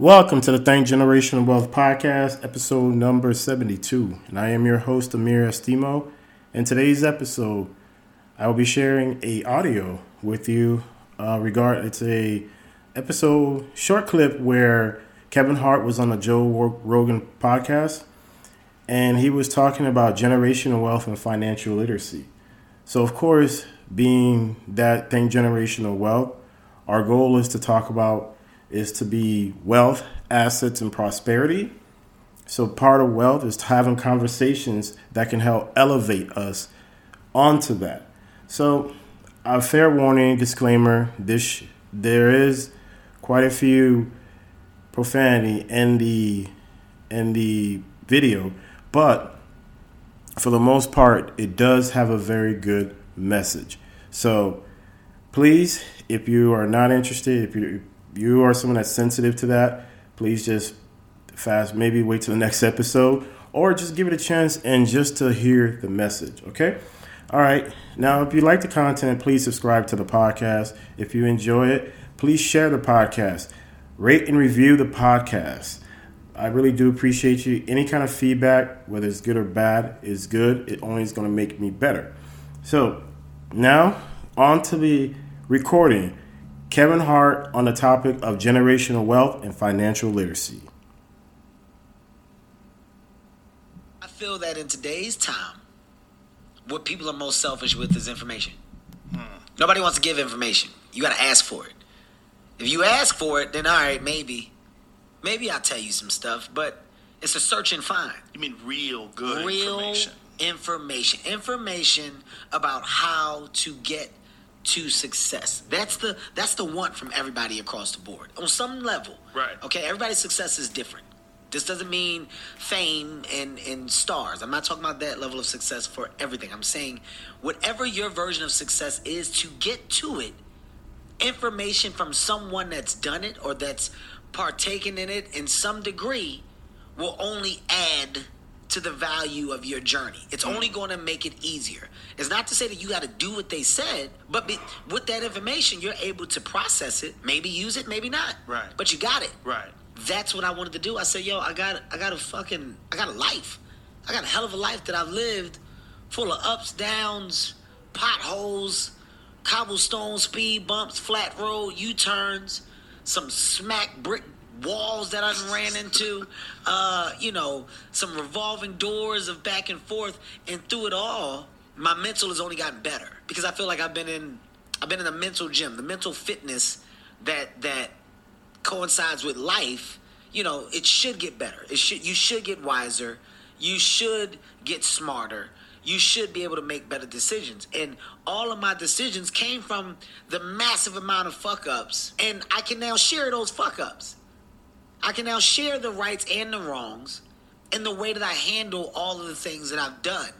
Welcome to the Think Generational Wealth Podcast, episode number 72. And I am your host, Amir Estimo. In today's episode, I will be sharing a audio with you uh, regard it's a episode short clip where Kevin Hart was on the Joe Rogan podcast and he was talking about generational wealth and financial literacy. So of course, being that Think Generational Wealth, our goal is to talk about is to be wealth, assets, and prosperity. So part of wealth is having conversations that can help elevate us onto that. So a fair warning disclaimer: this there is quite a few profanity in the in the video, but for the most part, it does have a very good message. So please, if you are not interested, if you you are someone that's sensitive to that, please just fast, maybe wait till the next episode, or just give it a chance and just to hear the message. Okay. All right. Now, if you like the content, please subscribe to the podcast. If you enjoy it, please share the podcast. Rate and review the podcast. I really do appreciate you. Any kind of feedback, whether it's good or bad, is good. It only is going to make me better. So, now on to the recording. Kevin Hart on the topic of generational wealth and financial literacy. I feel that in today's time, what people are most selfish with is information. Hmm. Nobody wants to give information. You got to ask for it. If you ask for it, then all right, maybe, maybe I'll tell you some stuff. But it's a search and find. You mean real good real information? Information, information about how to get to success. That's the that's the want from everybody across the board on some level. Right. Okay. Everybody's success is different. This doesn't mean fame and, and stars. I'm not talking about that level of success for everything. I'm saying whatever your version of success is to get to it, information from someone that's done it or that's partaken in it in some degree will only add to the value of your journey. It's only going to make it easier. It's not to say that you got to do what they said, but be, with that information, you're able to process it, maybe use it, maybe not. Right. But you got it. Right. That's what I wanted to do. I said, yo, I got, I got a fucking, I got a life. I got a hell of a life that I've lived, full of ups, downs, potholes, cobblestone speed bumps, flat road, U turns, some smack brick walls that I ran into, uh, you know, some revolving doors of back and forth, and through it all, my mental has only gotten better because I feel like I've been in, I've been in the mental gym, the mental fitness that that coincides with life. You know, it should get better. It should you should get wiser. You should get smarter. You should be able to make better decisions. And all of my decisions came from the massive amount of fuck ups. And I can now share those fuck ups. I can now share the rights and the wrongs and the way that I handle all of the things that I've done.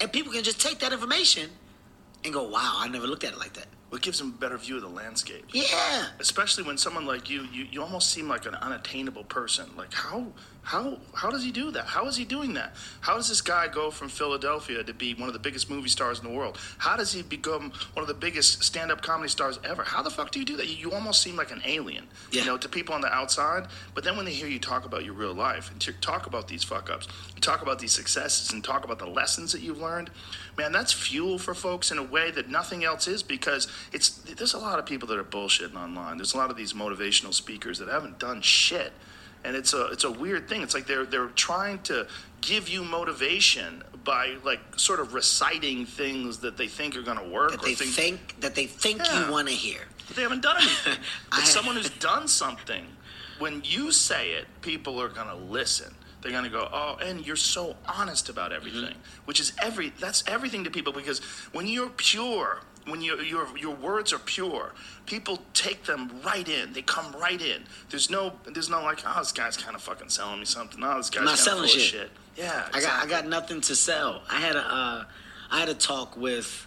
And people can just take that information and go, wow, I never looked at it like that. Well, it gives them a better view of the landscape. Yeah. Especially when someone like you, you, you almost seem like an unattainable person. Like, how how how does he do that? How is he doing that? How does this guy go from Philadelphia to be one of the biggest movie stars in the world? How does he become one of the biggest stand-up comedy stars ever? How the fuck do you do that? You, you almost seem like an alien, yeah. you know, to people on the outside. But then when they hear you talk about your real life and talk about these fuck ups, talk about these successes and talk about the lessons that you've learned, man, that's fuel for folks in a way that nothing else is because it's there's a lot of people that are bullshitting online. There's a lot of these motivational speakers that haven't done shit and it's a it's a weird thing. It's like they're they're trying to give you motivation by like sort of reciting things that they think are going to work. That they think, think, that they think yeah. you want to hear. But they haven't done anything. But someone who's done something, when you say it, people are going to listen. They're going to go, oh, and you're so honest about everything, mm-hmm. which is every that's everything to people because when you're pure when your your your words are pure, people take them right in. They come right in. There's no there's no like, oh, this guy's kind of fucking selling me something. Oh, this guy's I'm not selling shit. shit. Yeah, exactly. I got I got nothing to sell. I had a uh, I had a talk with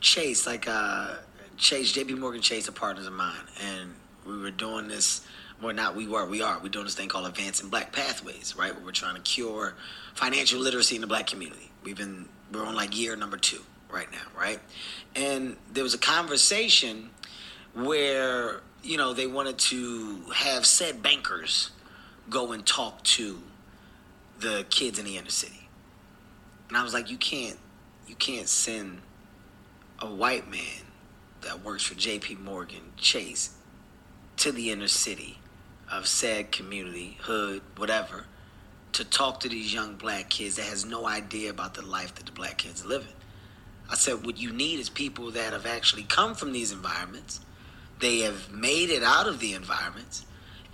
Chase, like uh, Chase, J.P. Morgan Chase, a partners of mine, and we were doing this. We're not we were, we are. We're doing this thing called Advancing Black Pathways, right? Where we're trying to cure financial literacy in the black community. We've been we're on like year number two right now, right? And there was a conversation where you know, they wanted to have said bankers go and talk to the kids in the inner city. And I was like, you can't, you can't send a white man that works for J.P. Morgan Chase to the inner city of said community, hood, whatever, to talk to these young black kids that has no idea about the life that the black kids are living. I said, what you need is people that have actually come from these environments. They have made it out of the environments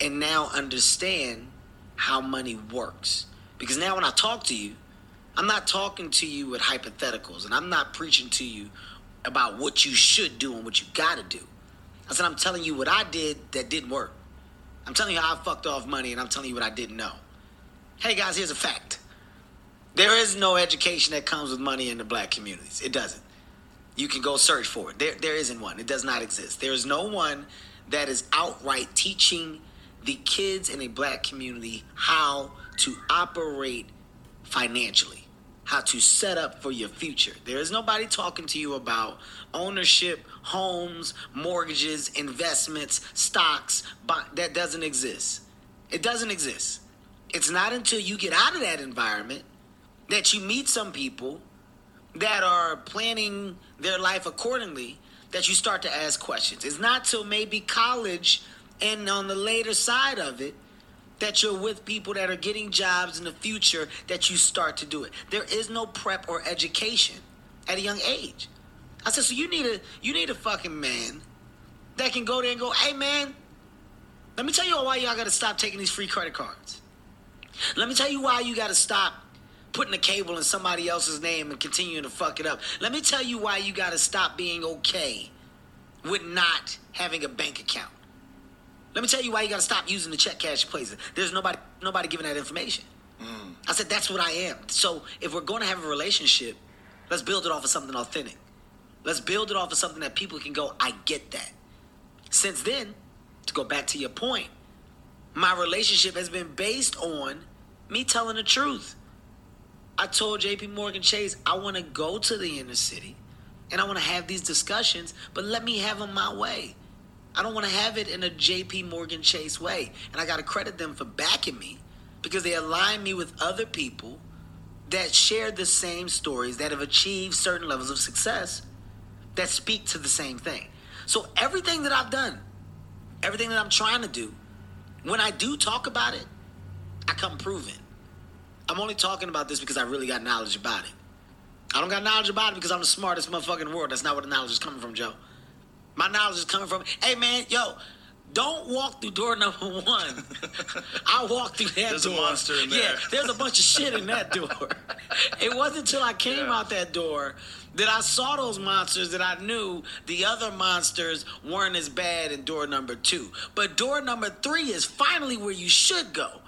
and now understand how money works. Because now when I talk to you, I'm not talking to you with hypotheticals and I'm not preaching to you about what you should do and what you gotta do. I said, I'm telling you what I did that didn't work. I'm telling you how I fucked off money and I'm telling you what I didn't know. Hey guys, here's a fact. There is no education that comes with money in the black communities. It doesn't. You can go search for it. There, there isn't one. It does not exist. There is no one that is outright teaching the kids in a black community how to operate financially, how to set up for your future. There is nobody talking to you about ownership, homes, mortgages, investments, stocks. That doesn't exist. It doesn't exist. It's not until you get out of that environment that you meet some people that are planning their life accordingly that you start to ask questions. It's not till maybe college and on the later side of it that you're with people that are getting jobs in the future that you start to do it. There is no prep or education at a young age. I said, so you need a you need a fucking man that can go there and go, hey man, let me tell you why y'all gotta stop taking these free credit cards. Let me tell you why you gotta stop putting a cable in somebody else's name and continuing to fuck it up. Let me tell you why you got to stop being okay with not having a bank account. Let me tell you why you got to stop using the check cash places. There's nobody nobody giving that information. Mm. I said that's what I am. So if we're going to have a relationship, let's build it off of something authentic. Let's build it off of something that people can go, I get that. Since then, to go back to your point, my relationship has been based on me telling the truth. I told JP Morgan Chase, I want to go to the inner city and I want to have these discussions, but let me have them my way. I don't want to have it in a JP Morgan Chase way. And I got to credit them for backing me because they align me with other people that share the same stories, that have achieved certain levels of success, that speak to the same thing. So everything that I've done, everything that I'm trying to do, when I do talk about it, I come proven. I'm only talking about this because I really got knowledge about it. I don't got knowledge about it because I'm the smartest motherfucker in the world. That's not where the knowledge is coming from, Joe. My knowledge is coming from, hey man, yo, don't walk through door number one. I walked through that there's door. There's a monster in there. Yeah, there's a bunch of shit in that door. it wasn't until I came yeah. out that door that I saw those monsters that I knew the other monsters weren't as bad in door number two. But door number three is finally where you should go.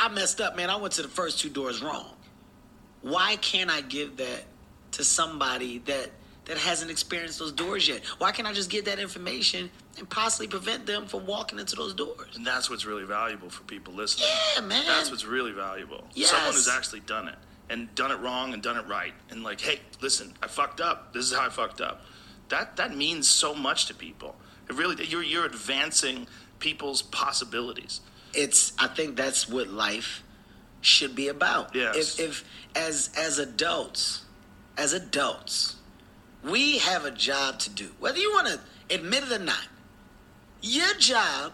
I messed up, man. I went to the first two doors wrong. Why can't I give that to somebody that that hasn't experienced those doors yet? Why can't I just get that information and possibly prevent them from walking into those doors? And that's what's really valuable for people listening. Yeah, man. That's what's really valuable. Yes. Someone who's actually done it and done it wrong and done it right. And like, hey, listen, I fucked up. This is how I fucked up. That that means so much to people. It really you're you're advancing people's possibilities it's I think that's what life should be about. Yes. If, if as as adults, as adults, we have a job to do. Whether you want to admit it or not, your job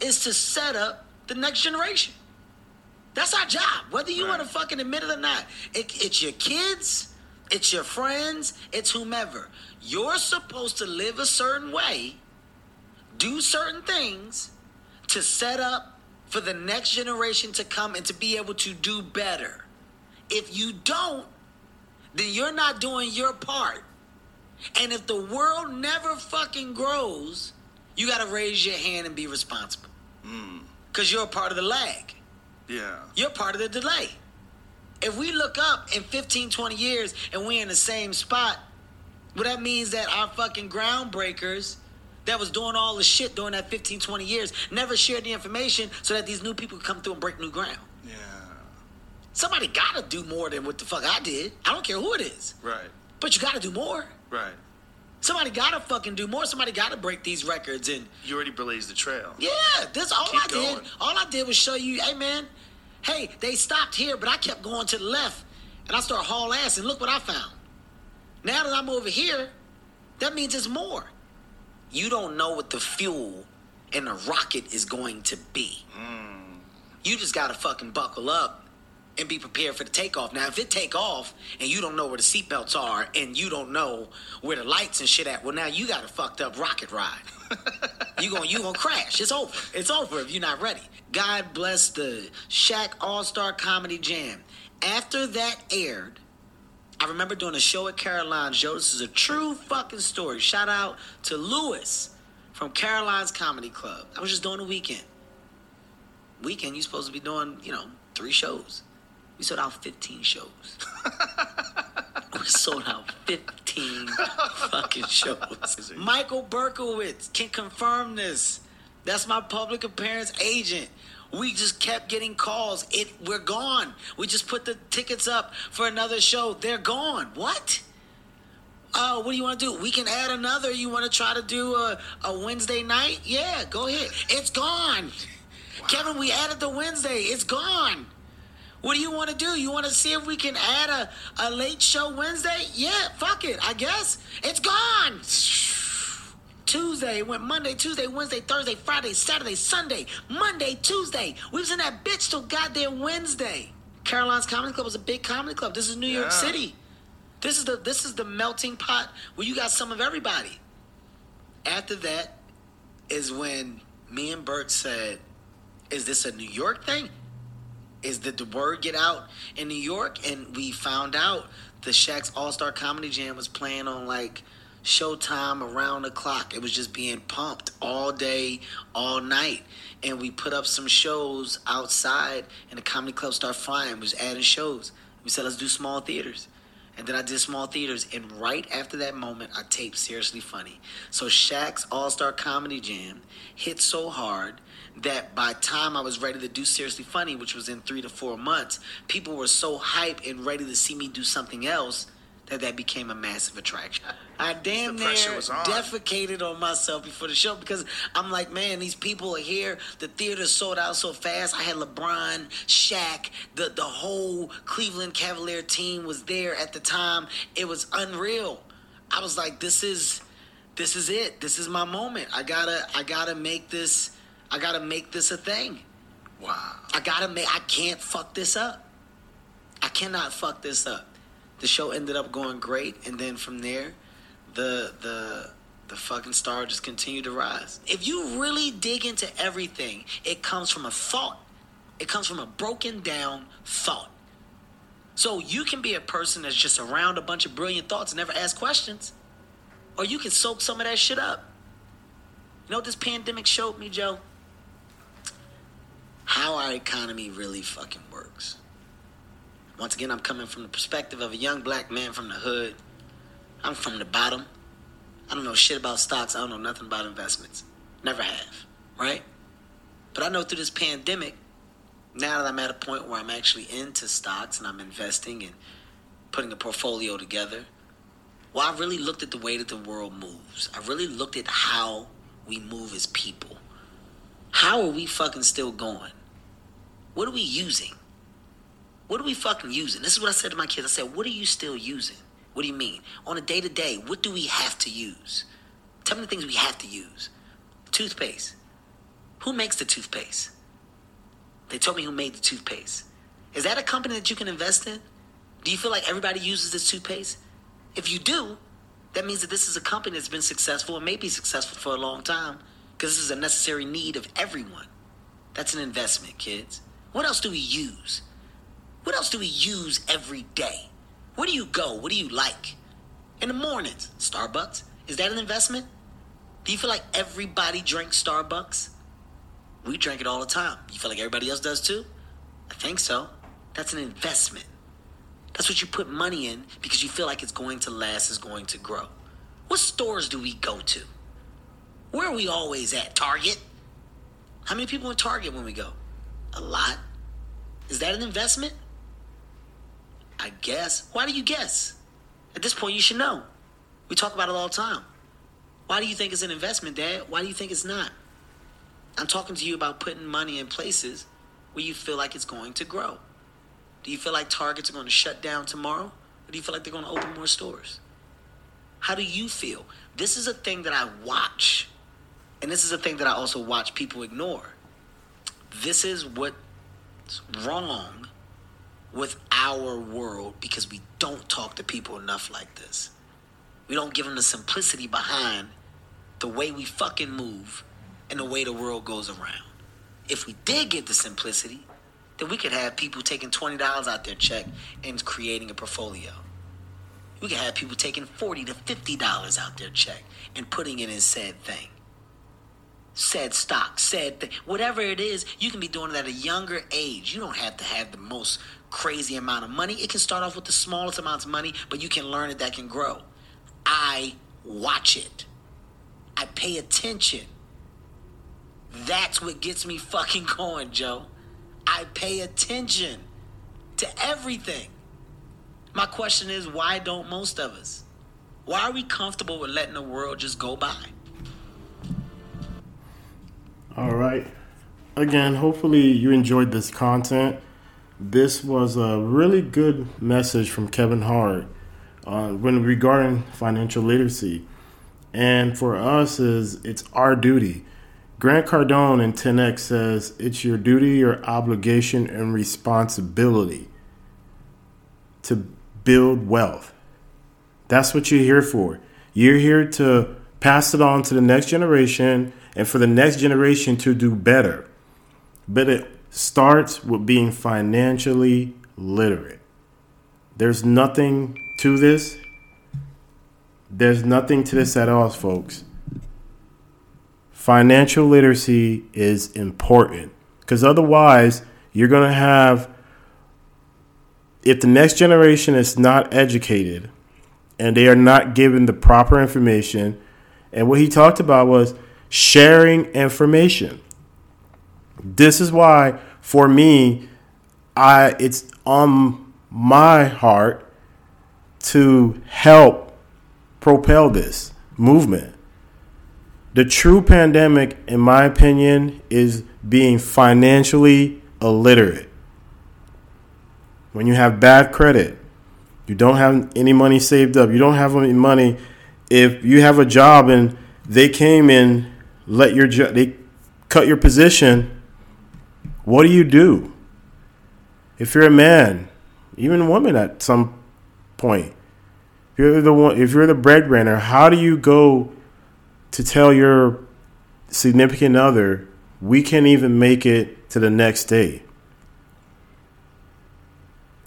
is to set up the next generation. That's our job. Whether you right. want to fucking admit it or not, it, it's your kids, it's your friends, it's whomever. You're supposed to live a certain way, do certain things, to set up for the next generation to come and to be able to do better. If you don't, then you're not doing your part. And if the world never fucking grows, you got to raise your hand and be responsible. Because mm. you're a part of the lag. Yeah. You're part of the delay. If we look up in 15, 20 years and we're in the same spot, well, that means that our fucking groundbreakers that was doing all the shit during that 15, 20 years never shared the information so that these new people could come through and break new ground. Yeah. Somebody got to do more than what the fuck I did. I don't care who it is. Right. But you got to do more. Right. Somebody gotta fucking do more. Somebody gotta break these records and You already blazed the trail. yeah, this all Keep I did. All I did was show you, hey man, hey, they stopped here, but I kept going to the left and I started haul ass and look what I found. Now that I'm over here, that means it's more. You don't know what the fuel in a rocket is going to be. Hmm. You just gotta fucking buckle up and be prepared for the takeoff. Now, if it take off and you don't know where the seatbelts are and you don't know where the lights and shit at, well, now you got a fucked up rocket ride. you gonna you gonna crash. It's over. It's over if you're not ready. God bless the Shaq All Star Comedy Jam. After that aired, I remember doing a show at Caroline's. Joe, this is a true fucking story. Shout out to Lewis from Caroline's Comedy Club. I was just doing a weekend. Weekend, you supposed to be doing, you know, three shows. We sold out 15 shows. we sold out 15 fucking shows. Michael Berkowitz can confirm this. That's my public appearance agent. We just kept getting calls. It we're gone. We just put the tickets up for another show. They're gone. What? Oh, what do you want to do? We can add another. You want to try to do a, a Wednesday night? Yeah, go ahead. It's gone. Kevin, we added the Wednesday. It's gone. What do you want to do? You want to see if we can add a, a late show Wednesday? Yeah, fuck it. I guess. It's gone. Tuesday, it went Monday, Tuesday, Wednesday, Thursday, Friday, Saturday, Sunday, Monday, Tuesday. We was in that bitch till goddamn Wednesday. Caroline's Comedy Club was a big comedy club. This is New York Yeah. City. This is the this is the melting pot where you got some of everybody. After that is when me and Bert said, "Is this a New York thing? Is did the word get out in New York?" And we found out the Shaq's All Star Comedy Jam was playing on like Showtime around the clock. It was just being pumped all day, all night. And we put up some shows outside, and the comedy club started flying. We was adding shows. We said, let's do small theaters. And then I did small theaters. And right after that moment, I taped Seriously Funny. So Shaq's All Star Comedy Jam hit so hard that by time I was ready to do Seriously Funny, which was in three to four months, people were so hyped and ready to see me do something else that that became a massive attraction. I damn The near defecated on myself before the show because I'm like, man, these people are here. The theater sold out so fast. I had LeBron, Shaq, the the whole Cleveland Cavalier team was there at the time. It was unreal. I was like, this is this is it. This is my moment. I gotta I gotta make this I gotta make this a thing. Wow. I gotta make. I can't fuck this up. I cannot fuck this up. The show ended up going great, and then from there, the the the fucking star just continued to rise. If you really dig into everything, it comes from a thought. It comes from a broken down thought. So you can be a person that's just around a bunch of brilliant thoughts and never ask questions, or you can soak some of that shit up. You know what this pandemic showed me, Joe? how our economy really fucking works. Once again, I'm coming from the perspective of a young black man from the hood. I'm from the bottom. I don't know shit about stocks. I don't know nothing about investments. Never have, right? But I know through this pandemic, now that I'm at a point where I'm actually into stocks and I'm investing and putting a portfolio together, well, I really looked at the way that the world moves. I really looked at how we move as people. How are we fucking still going? What are we using? What are we fucking using? This is what I said to my kids. I said, What are you still using? What do you mean? On a day to day, what do we have to use? Tell me the things we have to use. Toothpaste. Who makes the toothpaste? They told me who made the toothpaste. Is that a company that you can invest in? Do you feel like everybody uses this toothpaste? If you do, that means that this is a company that's been successful and may be successful for a long time because this is a necessary need of everyone. That's an investment, kids. What else do we use? What else do we use every day? Where do you go? What do you like? In the mornings, Starbucks. Is that an investment? Do you feel like everybody drinks Starbucks? We drink it all the time. You feel like everybody else does too? I think so. That's an investment. That's what you put money in because you feel like it's going to last, is going to grow. What stores do we go to? Where are we always at? Target? How many people in Target when we go? A lot. Is that an investment? I guess. Why do you guess? At this point, you should know. We talk about it all the time. Why do you think it's an investment, Dad? Why do you think it's not? I'm talking to you about putting money in places where you feel like it's going to grow. Do you feel like Targets are going to shut down tomorrow? Or do you feel like they're going to open more stores? How do you feel? This is a thing that I watch. And this is a thing that I also watch people ignore. This is what's wrong with our world because we don't talk to people enough like this. We don't give them the simplicity behind the way we fucking move and the way the world goes around. If we did get the simplicity, then we could have people taking $20 out their check and creating a portfolio. We could have people taking $40 to $50 out their check and putting it in said thing. Said stock, said thing. Whatever it is, you can be doing it at a younger age. You don't have to have the most crazy amount of money. It can start off with the smallest amounts of money, but you can learn it that can grow. I watch it. I pay attention. That's what gets me fucking going, Joe. I pay attention to everything. My question is why don't most of us? Why are we comfortable with letting the world just go by? All right. Again, hopefully you enjoyed this content. This was a really good message from Kevin Hart uh, when regarding financial literacy. And for us, is it's our duty. Grant Cardone in 10X says it's your duty, your obligation, and responsibility to build wealth. That's what you're here for. You're here to pass it on to the next generation and for the next generation to do better. But it starts with being financially literate. There's nothing to this. There's nothing to this at all, folks. Financial literacy is important because otherwise, you're going to have, if the next generation is not educated and they are not given the proper information, and what he talked about was sharing information. This is why, for me, I it's on my heart to help propel this movement. The true pandemic, in my opinion, is being financially illiterate. When you have bad credit, you don't have any money saved up, you don't have any money. If you have a job and they came in, let your job, they cut your position, what do you do? If you're a man, even a woman at some point. If you're the one, if you're the breadwinner, how do you go to tell your significant other we can't even make it to the next day?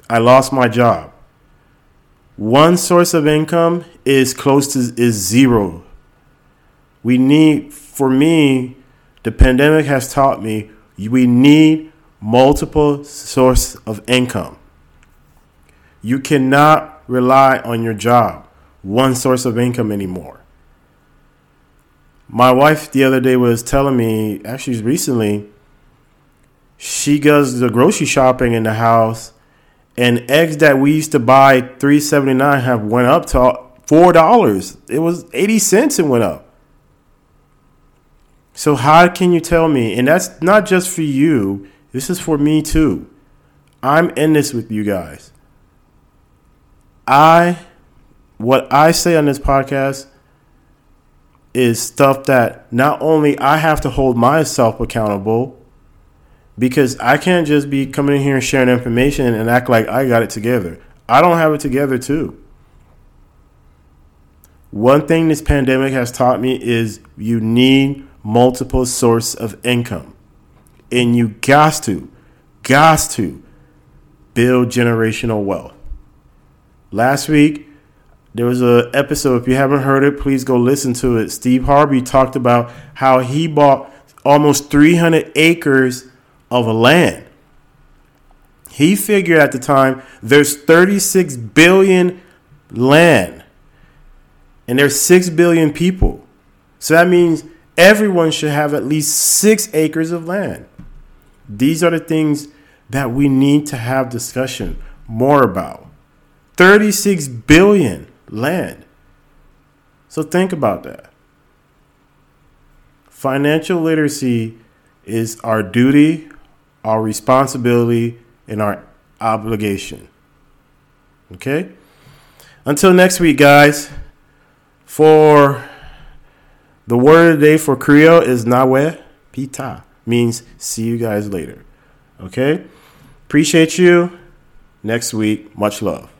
I lost my job. One source of income is close to is zero. We need, for me, the pandemic has taught me we need multiple source of income. You cannot rely on your job, one source of income anymore. My wife the other day was telling me, actually recently, she does the grocery shopping in the house, and eggs that we used to buy three seventy nine have went up to four dollars. It was eighty cents. It went up. So how can you tell me? And that's not just for you. This is for me too. I'm in this with you guys. I what I say on this podcast is stuff that not only I have to hold myself accountable because I can't just be coming in here and sharing information and act like I got it together. I don't have it together too. One thing this pandemic has taught me is you need multiple source of income. And you got to, got to build generational wealth. Last week, there was an episode. If you haven't heard it, please go listen to it. Steve Harvey talked about how he bought almost 300 acres of land. He figured at the time there's 36 billion land and there's 6 billion people. So that means everyone should have at least 6 acres of land. These are the things that we need to have discussion more about. 36 billion land. So think about that. financial literacy is our duty, our responsibility, and our obligation. Okay? Until next week, guys. For the word of the day for Creole is Nawe Pita. Means see you guys later. Okay? Appreciate you. Next week. Much love.